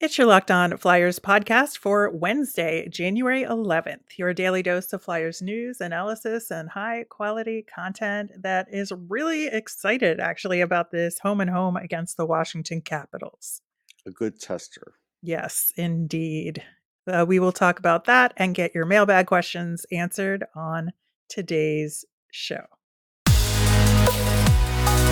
It's your Locked On Flyers podcast for Wednesday, January 11th. Your daily dose of Flyers news, analysis, and high quality content that is really excited actually about this home and home against the Washington Capitals. A good tester. Yes, indeed. Uh, we will talk about that and get your mailbag questions answered on today's show.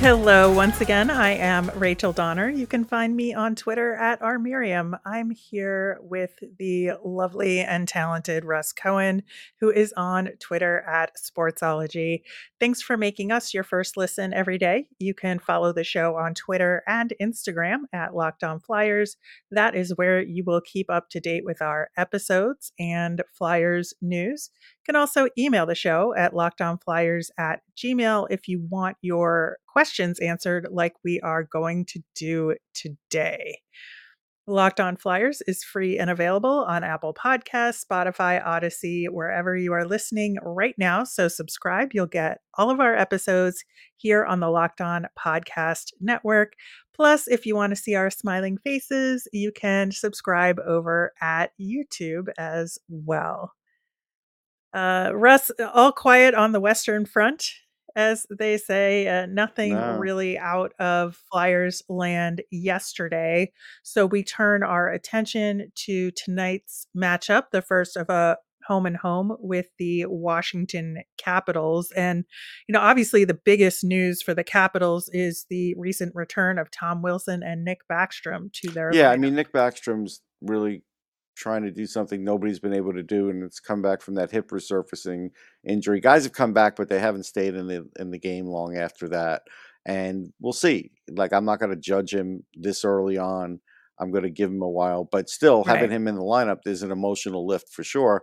Hello, once again. I am Rachel Donner. You can find me on Twitter at rmiriam. I'm here with the lovely and talented Russ Cohen, who is on Twitter at Sportsology. Thanks for making us your first listen every day. You can follow the show on Twitter and Instagram at Locked On Flyers. That is where you will keep up to date with our episodes and Flyers news can also email the show at lockedonflyers at gmail if you want your questions answered like we are going to do today. Locked On Flyers is free and available on Apple Podcasts, Spotify, Audacy, wherever you are listening right now. So subscribe. You'll get all of our episodes here on the Locked On Podcast Network. Plus, if you want to see our smiling faces, you can subscribe over at YouTube as well. Uh, Russ, uh, all quiet on the Western Front, as they say. Uh, nothing no. really out of Flyers land yesterday. So we turn our attention to tonight's matchup, the first of a home and home with the Washington Capitals. And, you know, obviously the biggest news for the Capitals is the recent return of Tom Wilson and Nick Backstrom to their. Yeah, lineup. I mean, Nick Backstrom's really trying to do something nobody's been able to do, and it's come back from that hip resurfacing injury. Guys have come back, but they haven't stayed in the in the game long after that. And we'll see. Like I'm not going to judge him this early on. I'm going to give him a while, but still right. having him in the lineup is an emotional lift for sure.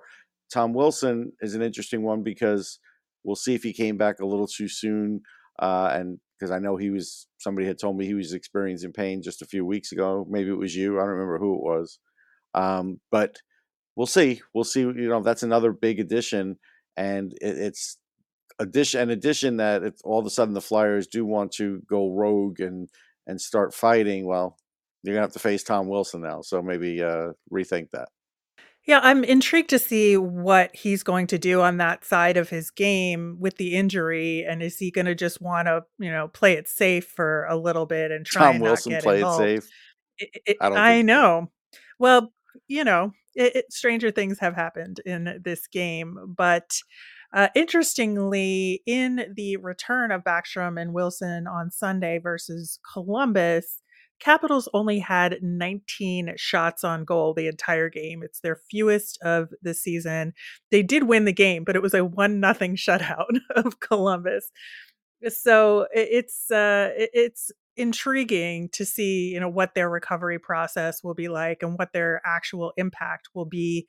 Tom Wilson is an interesting one because we'll see if he came back a little too soon. Uh, and because I know he was somebody had told me he was experiencing pain just a few weeks ago. Maybe it was you. I don't remember who it was. Um, but we'll see. We'll see. You know, that's another big addition, and it, it's addition an addition that if all of a sudden the Flyers do want to go rogue and and start fighting, well, you're gonna have to face Tom Wilson now. So maybe uh, rethink that. Yeah, I'm intrigued to see what he's going to do on that side of his game with the injury, and is he going to just want to, you know, play it safe for a little bit and try Tom and Wilson not get play involved? it safe. It, it, I, I know. Well, you know, it, it, stranger things have happened in this game. But uh, interestingly, in the return of Backstrom and Wilson on Sunday versus Columbus, Capitals only had 19 shots on goal the entire game. It's their fewest of the season. They did win the game, but it was a one nothing shutout of Columbus. So it's uh, it's intriguing to see you know what their recovery process will be like and what their actual impact will be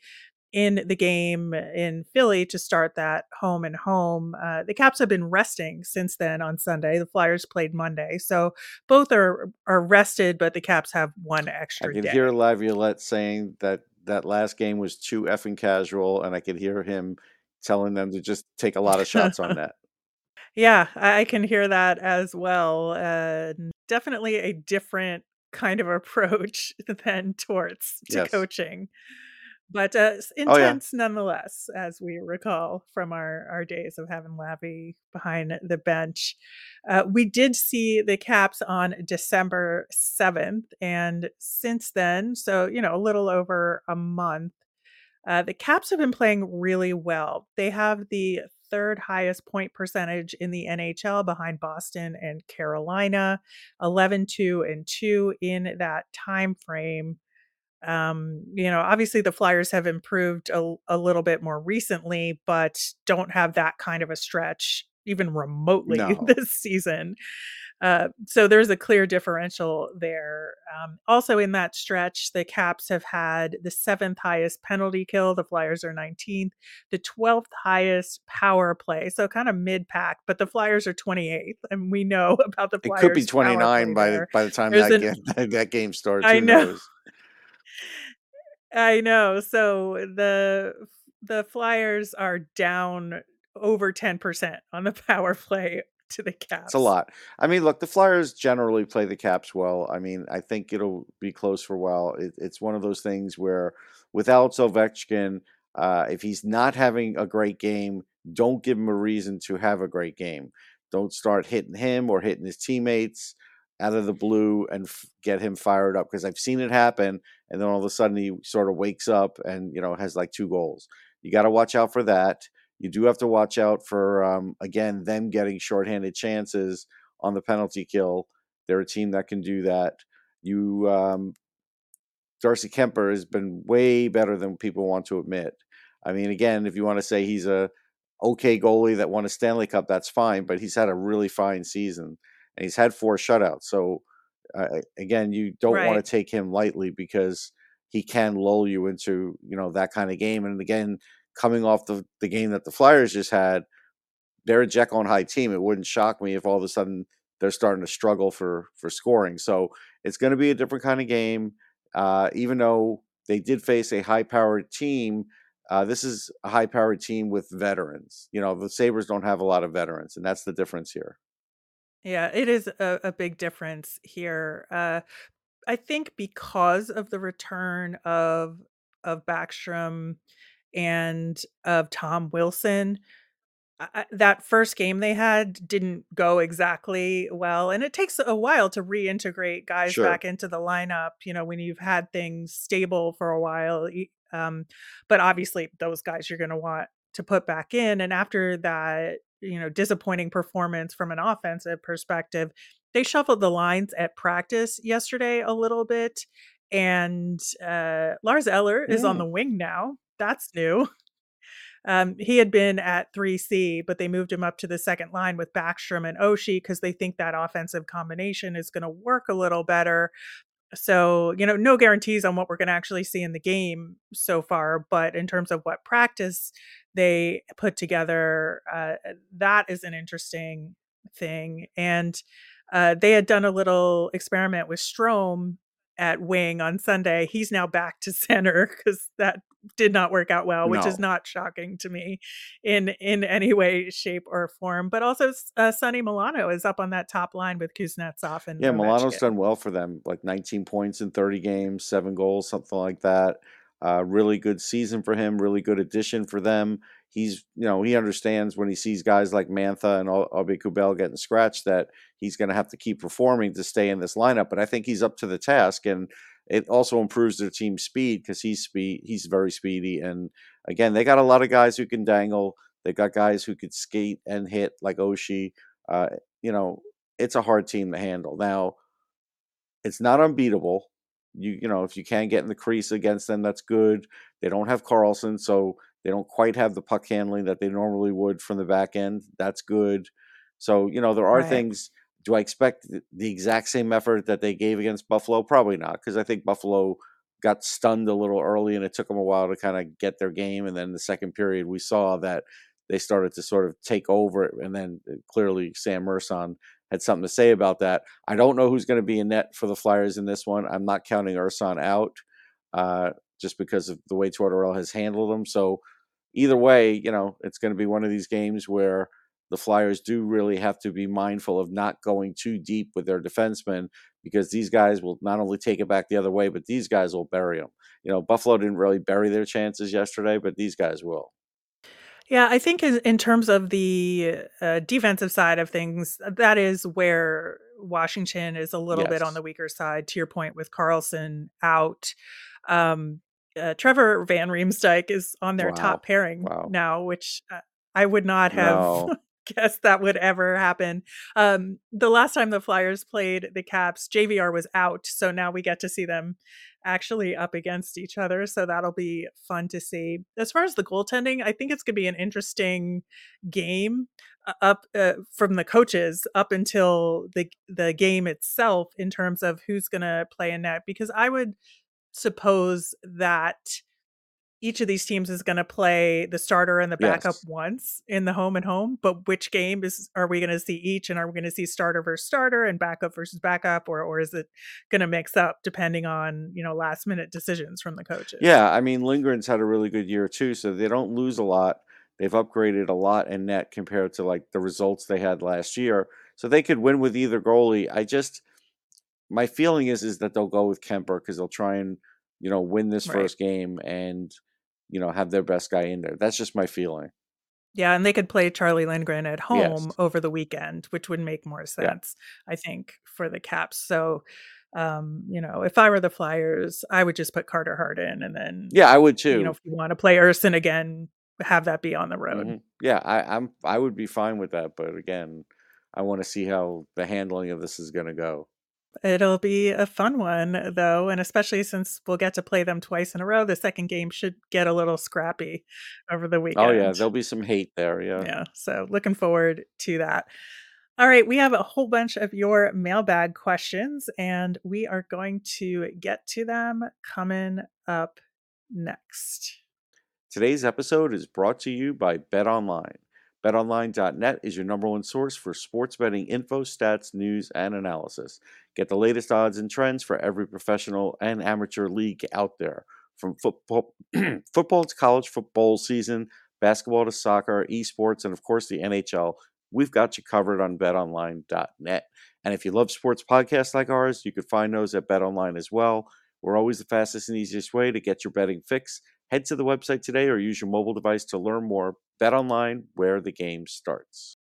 in the game in Philly to start that home and home. Uh, the Caps have been resting since then on Sunday. The Flyers played Monday, so both are are rested, but the Caps have one extra. I can day. hear Laviolette saying that that last game was too effing casual, and I could hear him telling them to just take a lot of shots on that. Yeah, I can hear that as well. Uh, definitely a different kind of approach than Torts to yes. coaching, but uh, intense oh, yeah. nonetheless, as we recall from our, our days of having Lavi behind the bench. Uh, we did see the Caps on December 7th, and since then, so, you know, a little over a month, uh, the Caps have been playing really well. They have the third highest point percentage in the NHL behind Boston and Carolina, 11 2 and 2 in that time frame. Um, you know, obviously the Flyers have improved a, a little bit more recently, but don't have that kind of a stretch even remotely no. this season. Uh, so there's a clear differential there. Um, also, in that stretch, the Caps have had the seventh highest penalty kill. The Flyers are 19th, the 12th highest power play. So kind of mid pack, but the Flyers are 28th, and we know about the Flyers. It could be 29 by the, by the time that, an, game, that game starts. I know. I know. So the the Flyers are down over 10% on the power play to the Caps. It's a lot. I mean, look, the Flyers generally play the Caps well. I mean, I think it'll be close for a while. It, it's one of those things where without Ovechkin, uh, if he's not having a great game, don't give him a reason to have a great game. Don't start hitting him or hitting his teammates out of the blue and f- get him fired up because I've seen it happen. And then all of a sudden he sort of wakes up and you know has like two goals. You got to watch out for that. You do have to watch out for um, again them getting shorthanded chances on the penalty kill. They're a team that can do that. You um, Darcy Kuemper has been way better than people want to admit. I mean, again, if you want to say he's a okay goalie that won a Stanley Cup, that's fine. But he's had a really fine season, and he's had four shutouts. So uh, again, you don't right. want to take him lightly because he can lull you into you know that kind of game. And again, coming off the the game that the Flyers just had, they're a Jekyll and Hyde team. It wouldn't shock me if all of a sudden they're starting to struggle for for scoring. So it's going to be a different kind of game. Uh, even though they did face a high powered team, uh, this is a high powered team with veterans. You know, the Sabres don't have a lot of veterans, and that's the difference here. Yeah, it is a, a big difference here. Uh, I think because of the return of of Backstrom and of Tom Wilson, I, that first game they had didn't go exactly well, and it takes a while to reintegrate guys Sure. back into the lineup. You know, when you've had things stable for a while, um, but obviously those guys you're going to want to put back in. And after that, you know, disappointing performance from an offensive perspective, they shuffled the lines at practice yesterday a little bit. And uh, Lars Eller is on the wing now. That's new. Um, he had been at 3C, but they moved him up to the second line with Backstrom and Oshie because they think that offensive combination is going to work a little better. So, you know, no guarantees on what we're going to actually see in the game so far, but in terms of what practice they put together, uh, that is an interesting thing. And uh, they had done a little experiment with Strome at wing on Sunday. He's now back to center because that did not work out well, which is not shocking to me in in any way, shape, or form. But also, uh, Sonny Milano is up on that top line with Kuznetsov and Yeah, Milano's Ovechkin. done well for them, like 19 points in 30 games, seven goals, something like that. Uh, really good season for him, really good addition for them. He's, you know, he understands when he sees guys like Mantha and Aube-Kubel getting scratched that he's going to have to keep performing to stay in this lineup. But I think he's up to the task, and it also improves their team speed because he's speed, he's very speedy. And again, they got a lot of guys who can dangle. They got guys who could skate and hit like Oshie. Uh, you know, it's a hard team to handle. Now, it's not unbeatable. You you know, if you can get in the crease against them, that's good. They don't have Carlson, so they don't quite have the puck handling that they normally would from the back end. That's good. So, you know, there are Right. things. Do I expect the exact same effort that they gave against Buffalo? Probably not, because I think Buffalo got stunned a little early and it took them a while to kind of get their game. And then the second period, we saw that they started to sort of take over. And then uh, clearly Sam Ersson had something to say about that. I don't know who's going to be in net for the Flyers in this one. I'm not counting Ersson out uh, just because of the way Tortorella has handled them. So either way, you know, it's going to be one of these games where the Flyers do really have to be mindful of not going too deep with their defensemen because these guys will not only take it back the other way, but these guys will bury them. You know, Buffalo didn't really bury their chances yesterday, but these guys will. Yeah, I think in, in terms of the uh, defensive side of things, that is where Washington is a little bit on the weaker side. To your point, with Carlson out, um, uh, Trevor Van Riemsdyk is on their Wow. top pairing Wow. now, which uh, I would not have No. guessed that would ever happen. Um, the last time the Flyers played the Caps, JVR was out, so now we get to see them actually up against each other. So that'll be fun to see. As far as the goaltending, I think it's going to be an interesting game uh, up uh, from the coaches up until the the game itself in terms of who's going to play in net because I would suppose that each of these teams is going to play the starter and the backup Yes. once in the home and home, but which game is are we going to see each and are we going to see starter versus starter and backup versus backup or or is it going to mix up depending on, you know, last minute decisions from the coaches? Yeah, I mean Lindgren's had a really good year too, so they don't lose a lot. They've upgraded a lot in net compared to like the results they had last year. So they could win with either goalie. I just my feeling is is that they'll go with Kuemper because they'll try and, you know, win this Right. first game and, you know, have their best guy in there. That's just my feeling. Yeah, and they could play Charlie Lindgren at home Yes. over the weekend, which would make more Yeah. sense, I think, for the Caps. So, um, you know, if I were the Flyers, I would just put Carter Hart in, and then, Yeah, I would too. you know, if you want to play Ersson again, have that be on the road. hmm Yeah, I, I'm I would be fine with that, but again, I want to see how the handling of this is going to go. It'll be a fun one, though, and especially since we'll get to play them twice in a row, the second game should get a little scrappy over the weekend. Oh yeah, there'll be some hate there. Yeah. Yeah, so looking forward to that. All right, we have a whole bunch of your mailbag questions, and we are going to get to them coming up next. Today's episode is brought to you by BetOnline. BetOnline.net is your number one source for sports betting info, stats, news, and analysis. Get the latest odds and trends for every professional and amateur league out there. From football, football to college football season, basketball to soccer, esports, and of course the NHL, we've got you covered on betonline.net. And if you love sports podcasts like ours, you can find those at BetOnline as well. We're always the fastest and easiest way to get your betting fix. Head to the website today or use your mobile device to learn more. Bet online where the game starts.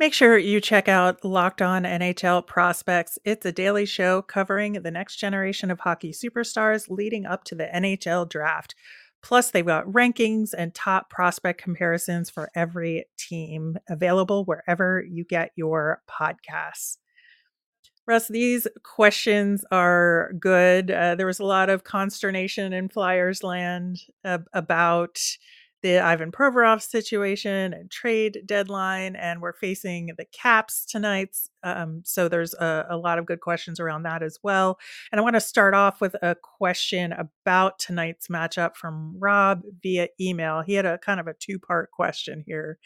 Make sure you check out Locked On NHL Prospects. It's a daily show covering the next generation of hockey superstars leading up to the NHL draft. Plus, they've got rankings and top prospect comparisons for every team available wherever you get your podcasts. Russ, these questions are good. Uh, there was a lot of consternation in Flyers land about the Ivan Provorov situation and trade deadline, and we're facing the Caps tonight. Um, so there's a, a lot of good questions around that as well. And I want to start off with a question about tonight's matchup from Rob via email. He had a kind of a two part question here.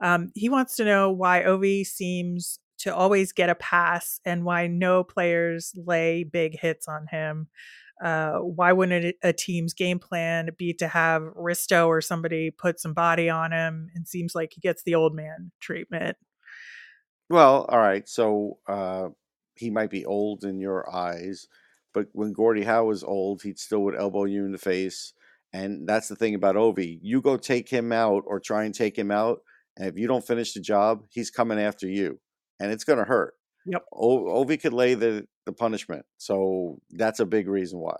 Um, he wants to know why Ovi seems to always get a pass and why no players lay big hits on him. Uh, why wouldn't a team's game plan be to have Risto or somebody put some body on him? And seems like he gets the old man treatment. Well, all right. So uh, he might be old in your eyes, but when Gordie Howe was old, he still would elbow you in the face. And that's the thing about Ovi. You go take him out or try and take him out, and if you don't finish the job, he's coming after you, and it's going to hurt. Yep. O- Ovi could lay the, the punishment. So that's a big reason why.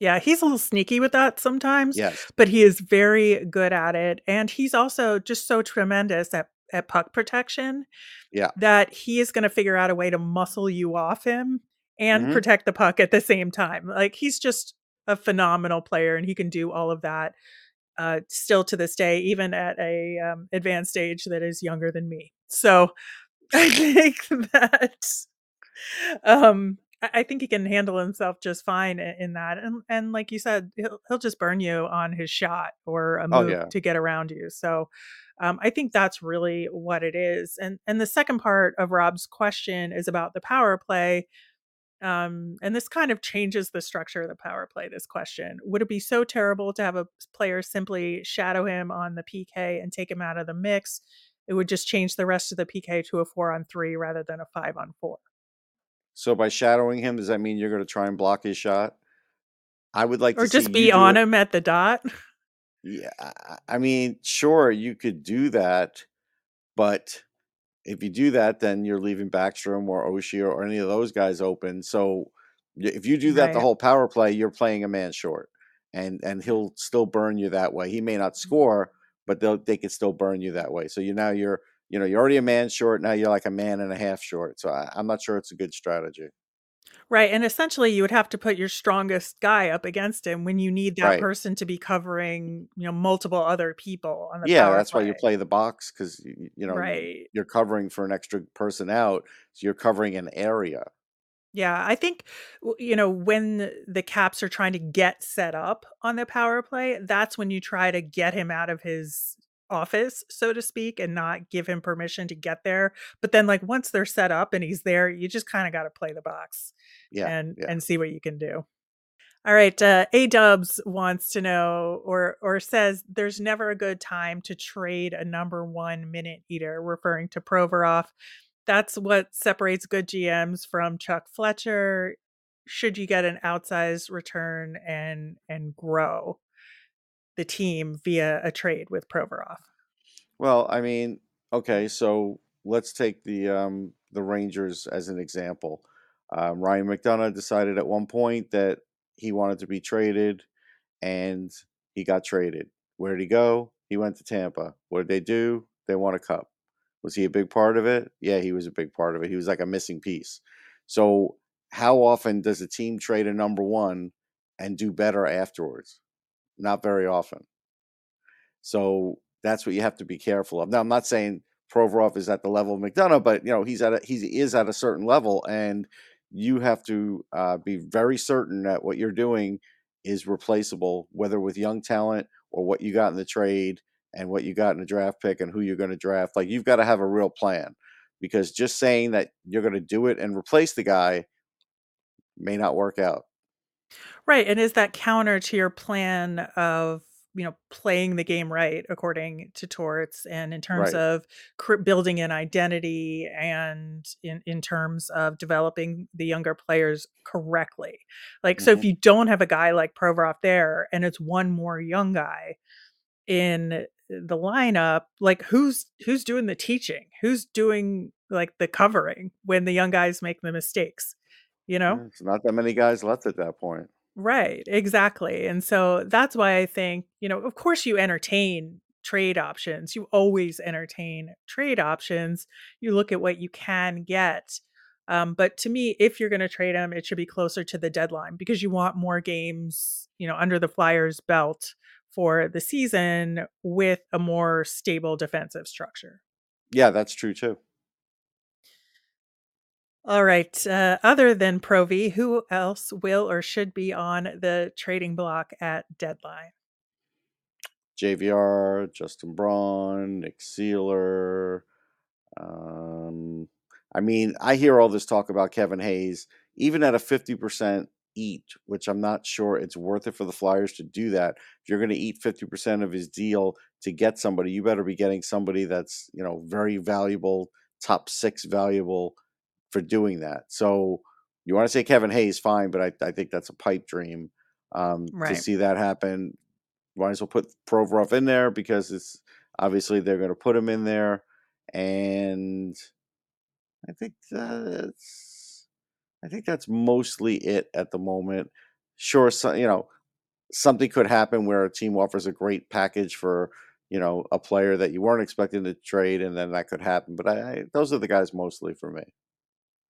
Yeah, he's a little sneaky with that sometimes, Yes. but he is very good at it. And he's also just so tremendous at, at puck protection Yeah. that he is going to figure out a way to muscle you off him and Mhm. protect the puck at the same time. Like he's just a phenomenal player and he can do all of that uh, still to this day, even at a um, advanced age that is younger than me. So I think that um I I think he can handle himself just fine i- in that. And and like you said, he'll he'll just burn you on his shot or a Oh, move yeah. to get around you. So um, I think that's really what it is. And and the second part of Rob's question is about the power play. Um, and this kind of changes the structure of the power play. This question would it be so terrible to have a player simply shadow him on the PK and take him out of the mix? It would just change the rest of the PK to a four on three rather than a five on four. So by shadowing him, does that mean you're going to try and block his shot? I would like or to see just be on him at the dot. Yeah, I- I mean, sure, you could do that, but if you do that, then you're leaving Backstrom or Oshie or any of those guys open. So if you do that the whole power play, you're playing a man short, and and he'll still burn you that way. He may not mm-hmm. score, but they'll they could still burn you that way. So you now you're you know you're already a man short. Now you're like a man and a half short. So I, I'm not sure it's a good strategy. Right. And essentially you would have to put your strongest guy up against him when you need that Right. person to be covering, you know, multiple other people on the Yeah, that's why you play. play the box because you know Right. you're covering for an extra person out, so you're covering an area. Yeah, I think you know when the Caps are trying to get set up on the power play, that's when you try to get him out of his office, so to speak, and not give him permission to get there. But then like once they're set up and he's there, you just kind of got to play the box Yeah, and yeah. and see what you can do. All right, uh, A Dubs wants to know or or says there's never a good time to trade a number one minute eater, referring to Provorov. That's what separates good GMs from Chuck Fletcher. Should you get an outsized return and and grow the team via a trade with Provorov? Well, I mean, okay, so let's take the um, the Rangers as an example. Um, Ryan McDonagh decided at one point that he wanted to be traded, and he got traded. Where did he go? He went to Tampa. What did they do? They won a cup. Was he a big part of it? Yeah, he was a big part of it. He was like a missing piece. So, how often does a team trade a number one and do better afterwards? Not very often. So that's what you have to be careful of. Now, I'm not saying Provorov is at the level of McDonagh, but you know he's at a, he is at a certain level, and you have to uh, be very certain that what you're doing is replaceable, whether with young talent or what you got in the trade and what you got in the draft pick and who you're going to draft. Like you've got to have a real plan because just saying that you're going to do it and replace the guy may not work out. Right, and is that counter to your plan of you know playing the game right according to torts and in terms Right. of cr- building an identity and in, in terms of developing the younger players correctly like so if hmm you don't have a guy like provorov there and it's one more young guy in the lineup like who's who's doing the teaching who's doing like the covering when the young guys make the mistakes you know There's not that many guys left at that point. Right, exactly. And so that's why I think, you know, of course you entertain trade options. You always entertain trade options. You look at what you can get. Um, but to me, if you're going to trade them, it should be closer to the deadline because you want more games, you know, under the Flyers' belt for the season with a more stable defensive structure. Yeah, that's true too. All right. Uh, other than Provi, who else will or should be on the trading block at deadline? JVR, Justin Braun, Nick Seeler. Um, I mean, I hear all this talk about Kevin Hayes, even at a 50% eat, which I'm not sure it's worth it for the Flyers to do that. If you're going to eat 50% of his deal to get somebody, you better be getting somebody that's, you know, very valuable, top six valuable for doing that. So you want to say Kevin Hayes, fine, but I, I think that's a pipe dream um, to see that happen. Might as well put Provorov in there because it's obviously they're going to put him in there, and I think that's I think that's mostly it at the moment. Sure, so, you know something could happen where a team offers a great package for you know a player that you weren't expecting to trade, and then that could happen. But I, I those are the guys mostly for me.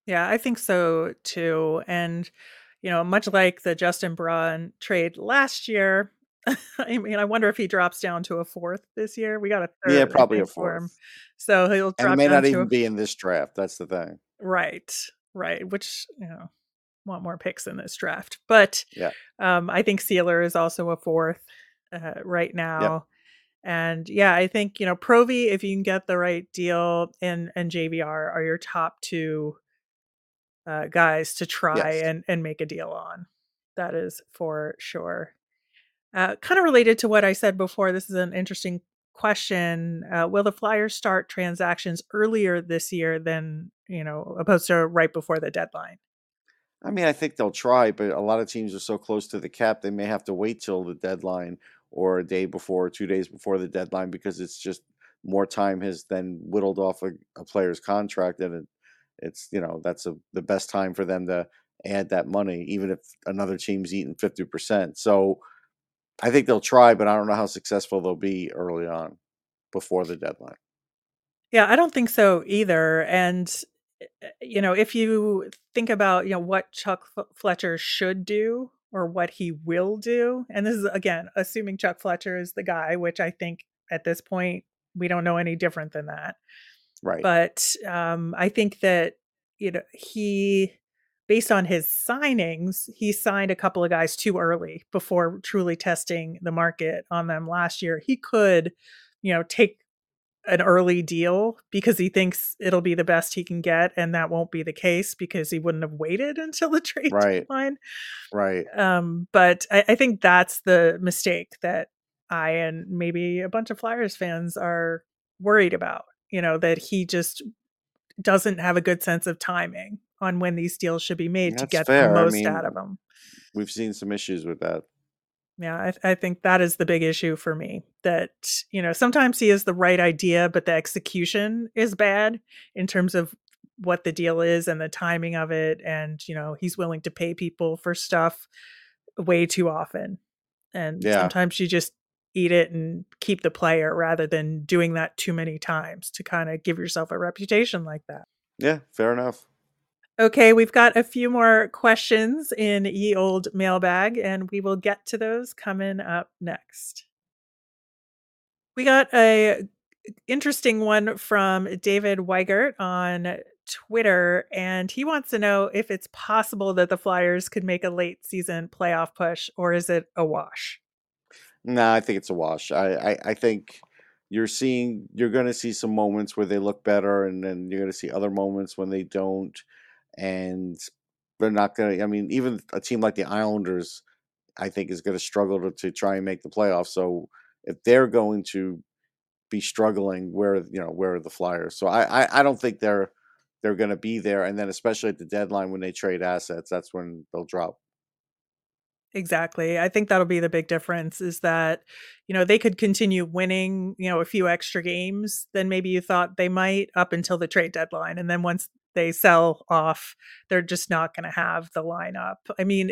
Yeah, I think so too. And, you know, much like the Justin Braun trade last year, I mean, I wonder if he drops down to a fourth this year. We got a Yeah, third, I probably a fourth, So he'll and it may down not even be in this draft. That's the thing. right, right, which, you know, want more picks in this draft. But Yeah. um, I think Seeler is also a fourth uh, right Yep. now. And yeah, I think, you know, Provi, if you can get the right deal, and and JVR are your top two uh, guys to try Yes. and and make a deal on. That is for sure. Uh, kind of related to what I said before, this is an interesting question. Uh, will the Flyers start transactions earlier this year than you know, opposed to right before the deadline? I mean, I think they'll try, but a lot of teams are so close to the cap, they may have to wait till the deadline or a day before, or two days before the deadline, because it's just more time has then whittled off a, a player's contract, and it, it's you know that's a, the best time for them to add that money, even if another team's eating fifty percent. So I think they'll try, but I don't know how successful they'll be early on before the deadline. Yeah, I don't think so either. And uh, you know, if you think about you know what Chuck Fletcher should do or what he will do, and this is again assuming Chuck Fletcher is the guy, which I think at this point we don't know any different than that. Right. But um, I think that you know he based on his signings, he signed a couple of guys too early before truly testing the market on them last year. He could, you know, take an early deal because he thinks it'll be the best he can get, and that won't be the case because he wouldn't have waited until the trade Right. deadline. Right. Um, but I, I think that's the mistake that I and maybe a bunch of Flyers fans are worried about. You know, that he just doesn't have a good sense of timing on when these deals should be made to get fair. the I most mean, out of them. We've seen some issues with that. Yeah, I, I think that is the big issue for me. That you know, sometimes he has the right idea, but the execution is bad in terms of what the deal is and the timing of it. And you know, he's willing to pay people for stuff way too often. And Yeah. sometimes you just eat it and keep the player rather than doing that too many times to kind of give yourself a reputation like that. Yeah, fair enough. Okay, we've got a few more questions in ye old mailbag, and we will get to those coming up next. We got a interesting one from David Weigert on Twitter, and he wants to know if it's possible that the Flyers could make a late season playoff push, or is it a wash? No, I think it's a wash. I, I, I think you're seeing you're going to see some moments where they look better, and then you're going to see other moments when they don't, and they're not going to. I mean, even a team like the Islanders, I think, is going to struggle to, try and make the playoffs. So if they're going to be struggling, where you know where are the Flyers? So I, I, I don't think they're they're going to be there, and then especially at the deadline when they trade assets, that's when they'll drop. Exactly. I think that'll be the big difference is that, you know, they could continue winning, you know, a few extra games than maybe you thought they might up until the trade deadline. And then once they sell off, they're just not going to have the lineup. I mean,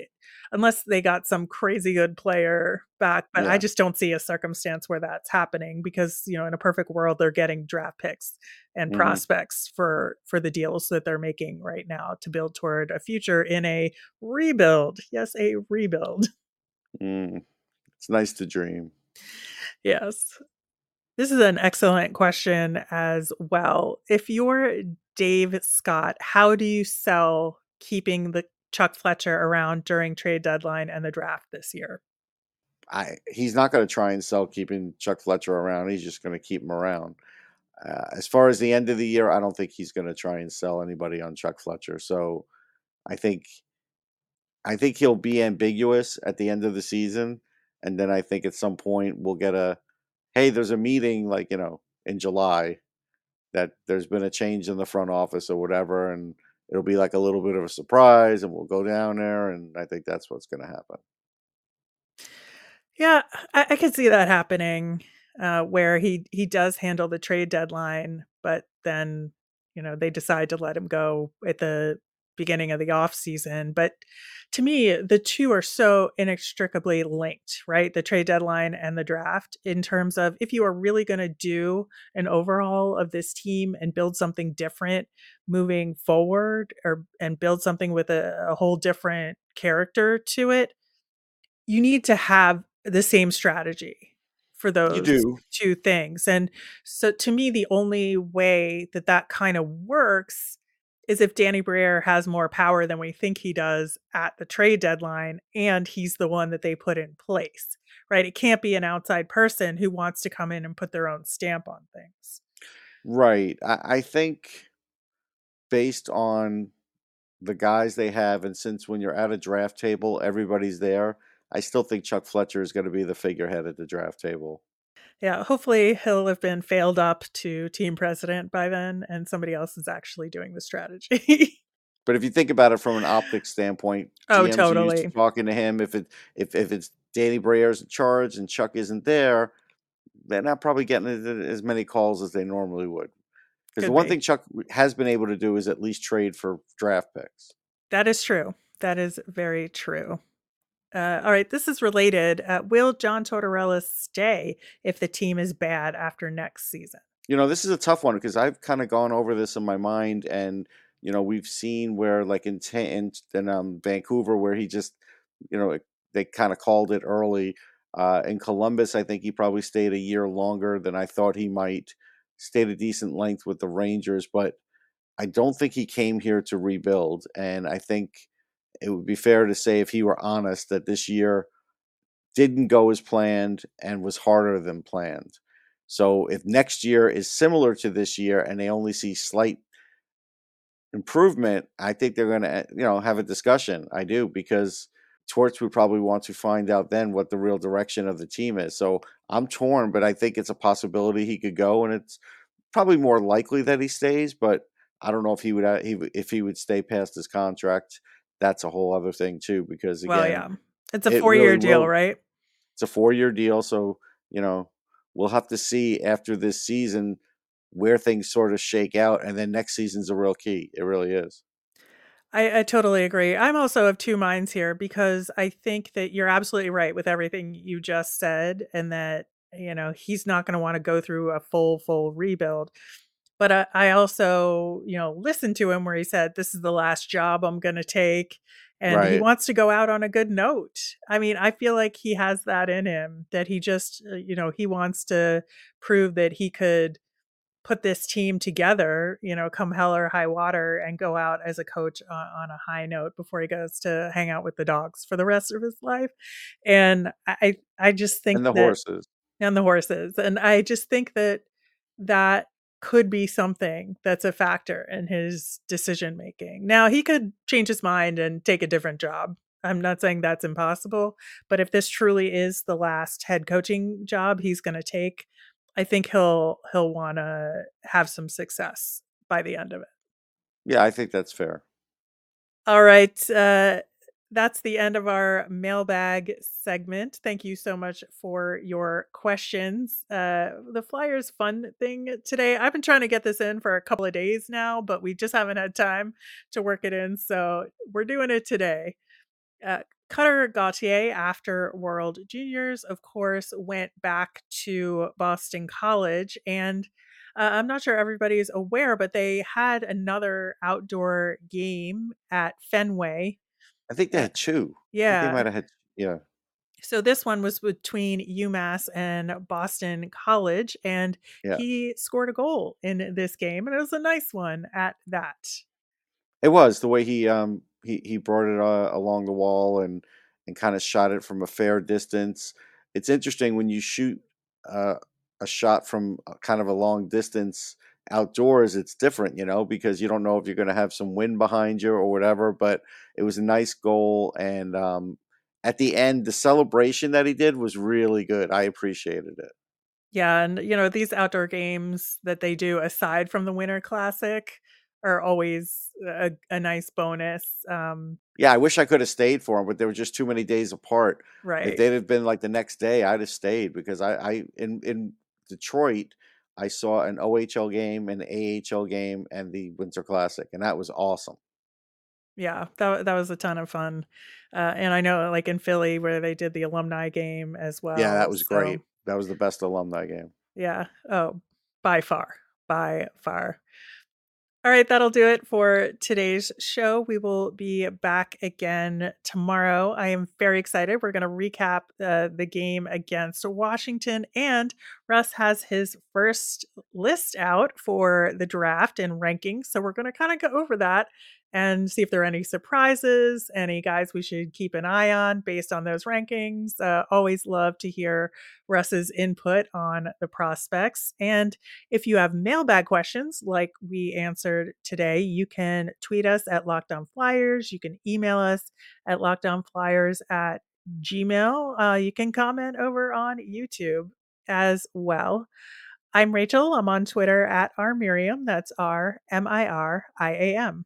unless they got some crazy good player back, but I just don't see a circumstance where that's happening because, you know, in a perfect world they're getting draft picks and Mhm. prospects for for the deals that they're making right now to build toward a future in a rebuild. Yes, a rebuild. Mm, it's nice to dream. Yes. This is an excellent question as well. If you're Dave Scott, how do you sell keeping the Chuck Fletcher around during trade deadline and the draft this year? I he's not going to try and sell keeping Chuck Fletcher around. He's just going to keep him around. Uh, as far as the end of the year, I don't think he's going to try and sell anybody on Chuck Fletcher. So I think I think he'll be ambiguous at the end of the season, and then I think at some point we'll get a hey, there's a meeting like you know in July that there's been a change in the front office or whatever, and it'll be like a little bit of a surprise, and we'll go down there, and I think that's what's going to happen. Yeah, I, I could see that happening, uh, where he he does handle the trade deadline, but then you know they decide to let him go at the beginning of the off season. But to me, the two are so inextricably linked, right? The trade deadline and the draft, in terms of if you are really going to do an overhaul of this team and build something different moving forward, or and build something with a, a whole different character to it, you need to have the same strategy for those two things. And so to me, the only way that that kind of works is if Danny Briere has more power than we think he does at the trade deadline, and he's the one that they put in place, right? It can't be an outside person who wants to come in and put their own stamp on things. Right. I, I think based on the guys they have, and since when you're at a draft table, everybody's there, I still think Chuck Fletcher is going to be the figurehead at the draft table. Yeah, hopefully he'll have been failed up to team president by then, and somebody else is actually doing the strategy. But if you think about it from an optics standpoint, Oh, GMs totally. to talking to him. If it if if it's Danny Briere's in charge and Chuck isn't there, they're not probably getting as- uh, as many calls as they normally would. Because the one be. thing Chuck has been able to do is at least trade for draft picks. That is true. That is very true. Uh, all right, this is related. Uh, will John Tortorella stay if the team is bad after next season? You know, this is a tough one because I've kind of gone over this in my mind, and you know, we've seen where, like in in, in um, Vancouver, where he just, you know, they kind of called it early. Uh, in Columbus, I think he probably stayed a year longer than I thought he might. Stayed a decent length with the Rangers, but I don't think he came here to rebuild. And I think it would be fair to say, if he were honest, that this year didn't go as planned and was harder than planned. So if next year is similar to this year and they only see slight improvement, I think they're going to, you know, have a discussion. I do because Torts would probably want to find out then what the real direction of the team is. So I'm torn, but I think it's a possibility he could go, and it's probably more likely that he stays. But I don't know if he would uh, if he would stay past his contract. That's a whole other thing too, because again, well, yeah, it's a four year really deal, will, right? It's a four year deal, so you know we'll have to see after this season where things sort of shake out, and then next season's a real key. It really is. I, I totally agree. I'm also of two minds here because I think that you're absolutely right with everything you just said, and that you know he's not going to want to go through a full full rebuild. But I, I also, you know, listened to him where he said, "This is the last job I'm going to take." and right. he wants to go out on a good note. I mean, I feel like he has that in him that he just, uh, you know, he wants to prove that he could put this team together, you know, come hell or high water and go out as a coach on, on, a high note before he goes to hang out with the dogs for the rest of his life. And I, I just think and the that, horses and the horses. And I just think that that could be something that's a factor in his decision making. Now, he could change his mind and take a different job. I'm not saying that's impossible, but if this truly is the last head coaching job he's going to take, I think he'll he'll want to have some success by the end of it. Yeah, I think that's fair. All right. Uh, that's the end of our mailbag segment. Thank you so much for your questions. Uh, the Flyers fun thing today, I've been trying to get this in for a couple of days now, but we just haven't had time to work it in. So we're doing it today. Uh, Cutter Gauthier, after World Juniors, of course, went back to Boston College. And uh, I'm not sure everybody is aware, but they had another outdoor game at Fenway. I think they had two. Yeah. they might have had, yeah. So this one was between UMass and Boston College, and yeah. he scored a goal in this game, and it was a nice one at that. It was the way he um he he brought it uh, along the wall and and kind of shot it from a fair distance. It's interesting when you shoot uh, a shot from kind of a long distance outdoors. It's different, you know, because you don't know if you're going to have some wind behind you or whatever. But it was a nice goal, and um, at the end, the celebration that he did was really good. I appreciated it. Yeah, and you know these outdoor games that they do aside from the Winter Classic are always a, a nice bonus. Um, yeah, I wish I could have stayed for them, but there were just too many days apart. Right. If they'd have been like the next day, I'd have stayed because I, I in in Detroit, I saw an OHL game, an AHL game, and the Winter Classic, and that was awesome. Yeah, that that was a ton of fun, uh, and I know like in Philly where they did the alumni game as well. Yeah, that was so, great. That was the best alumni game. Yeah. Oh, by far, by far. All right, that'll do it for today's show. We will be back again tomorrow. I am very excited. We're going to recap uh, the game against Washington, and Russ has his first list out for the draft and rankings. So we're going to kind of go over that and see if there are any surprises, any guys we should keep an eye on based on those rankings. Uh, always love to hear Russ's input on the prospects. And if you have mailbag questions like we answered today, you can tweet us at Locked On Flyers. You can email us at lockedonflyers at Gmail. Uh, you can comment over on YouTube as well. I'm Rachel. I'm on Twitter at R Miriam. That's R M I R I A M.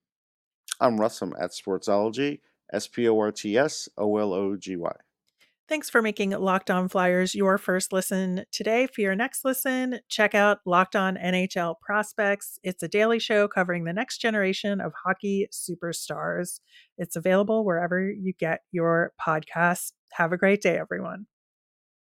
I'm Russ. I'm at Sportsology, S P O R T S O L O G Y. Thanks for making Locked On Flyers your first listen today. For your next listen, check out Locked On NHL Prospects. It's a daily show covering the next generation of hockey superstars. It's available wherever you get your podcasts. Have a great day, everyone.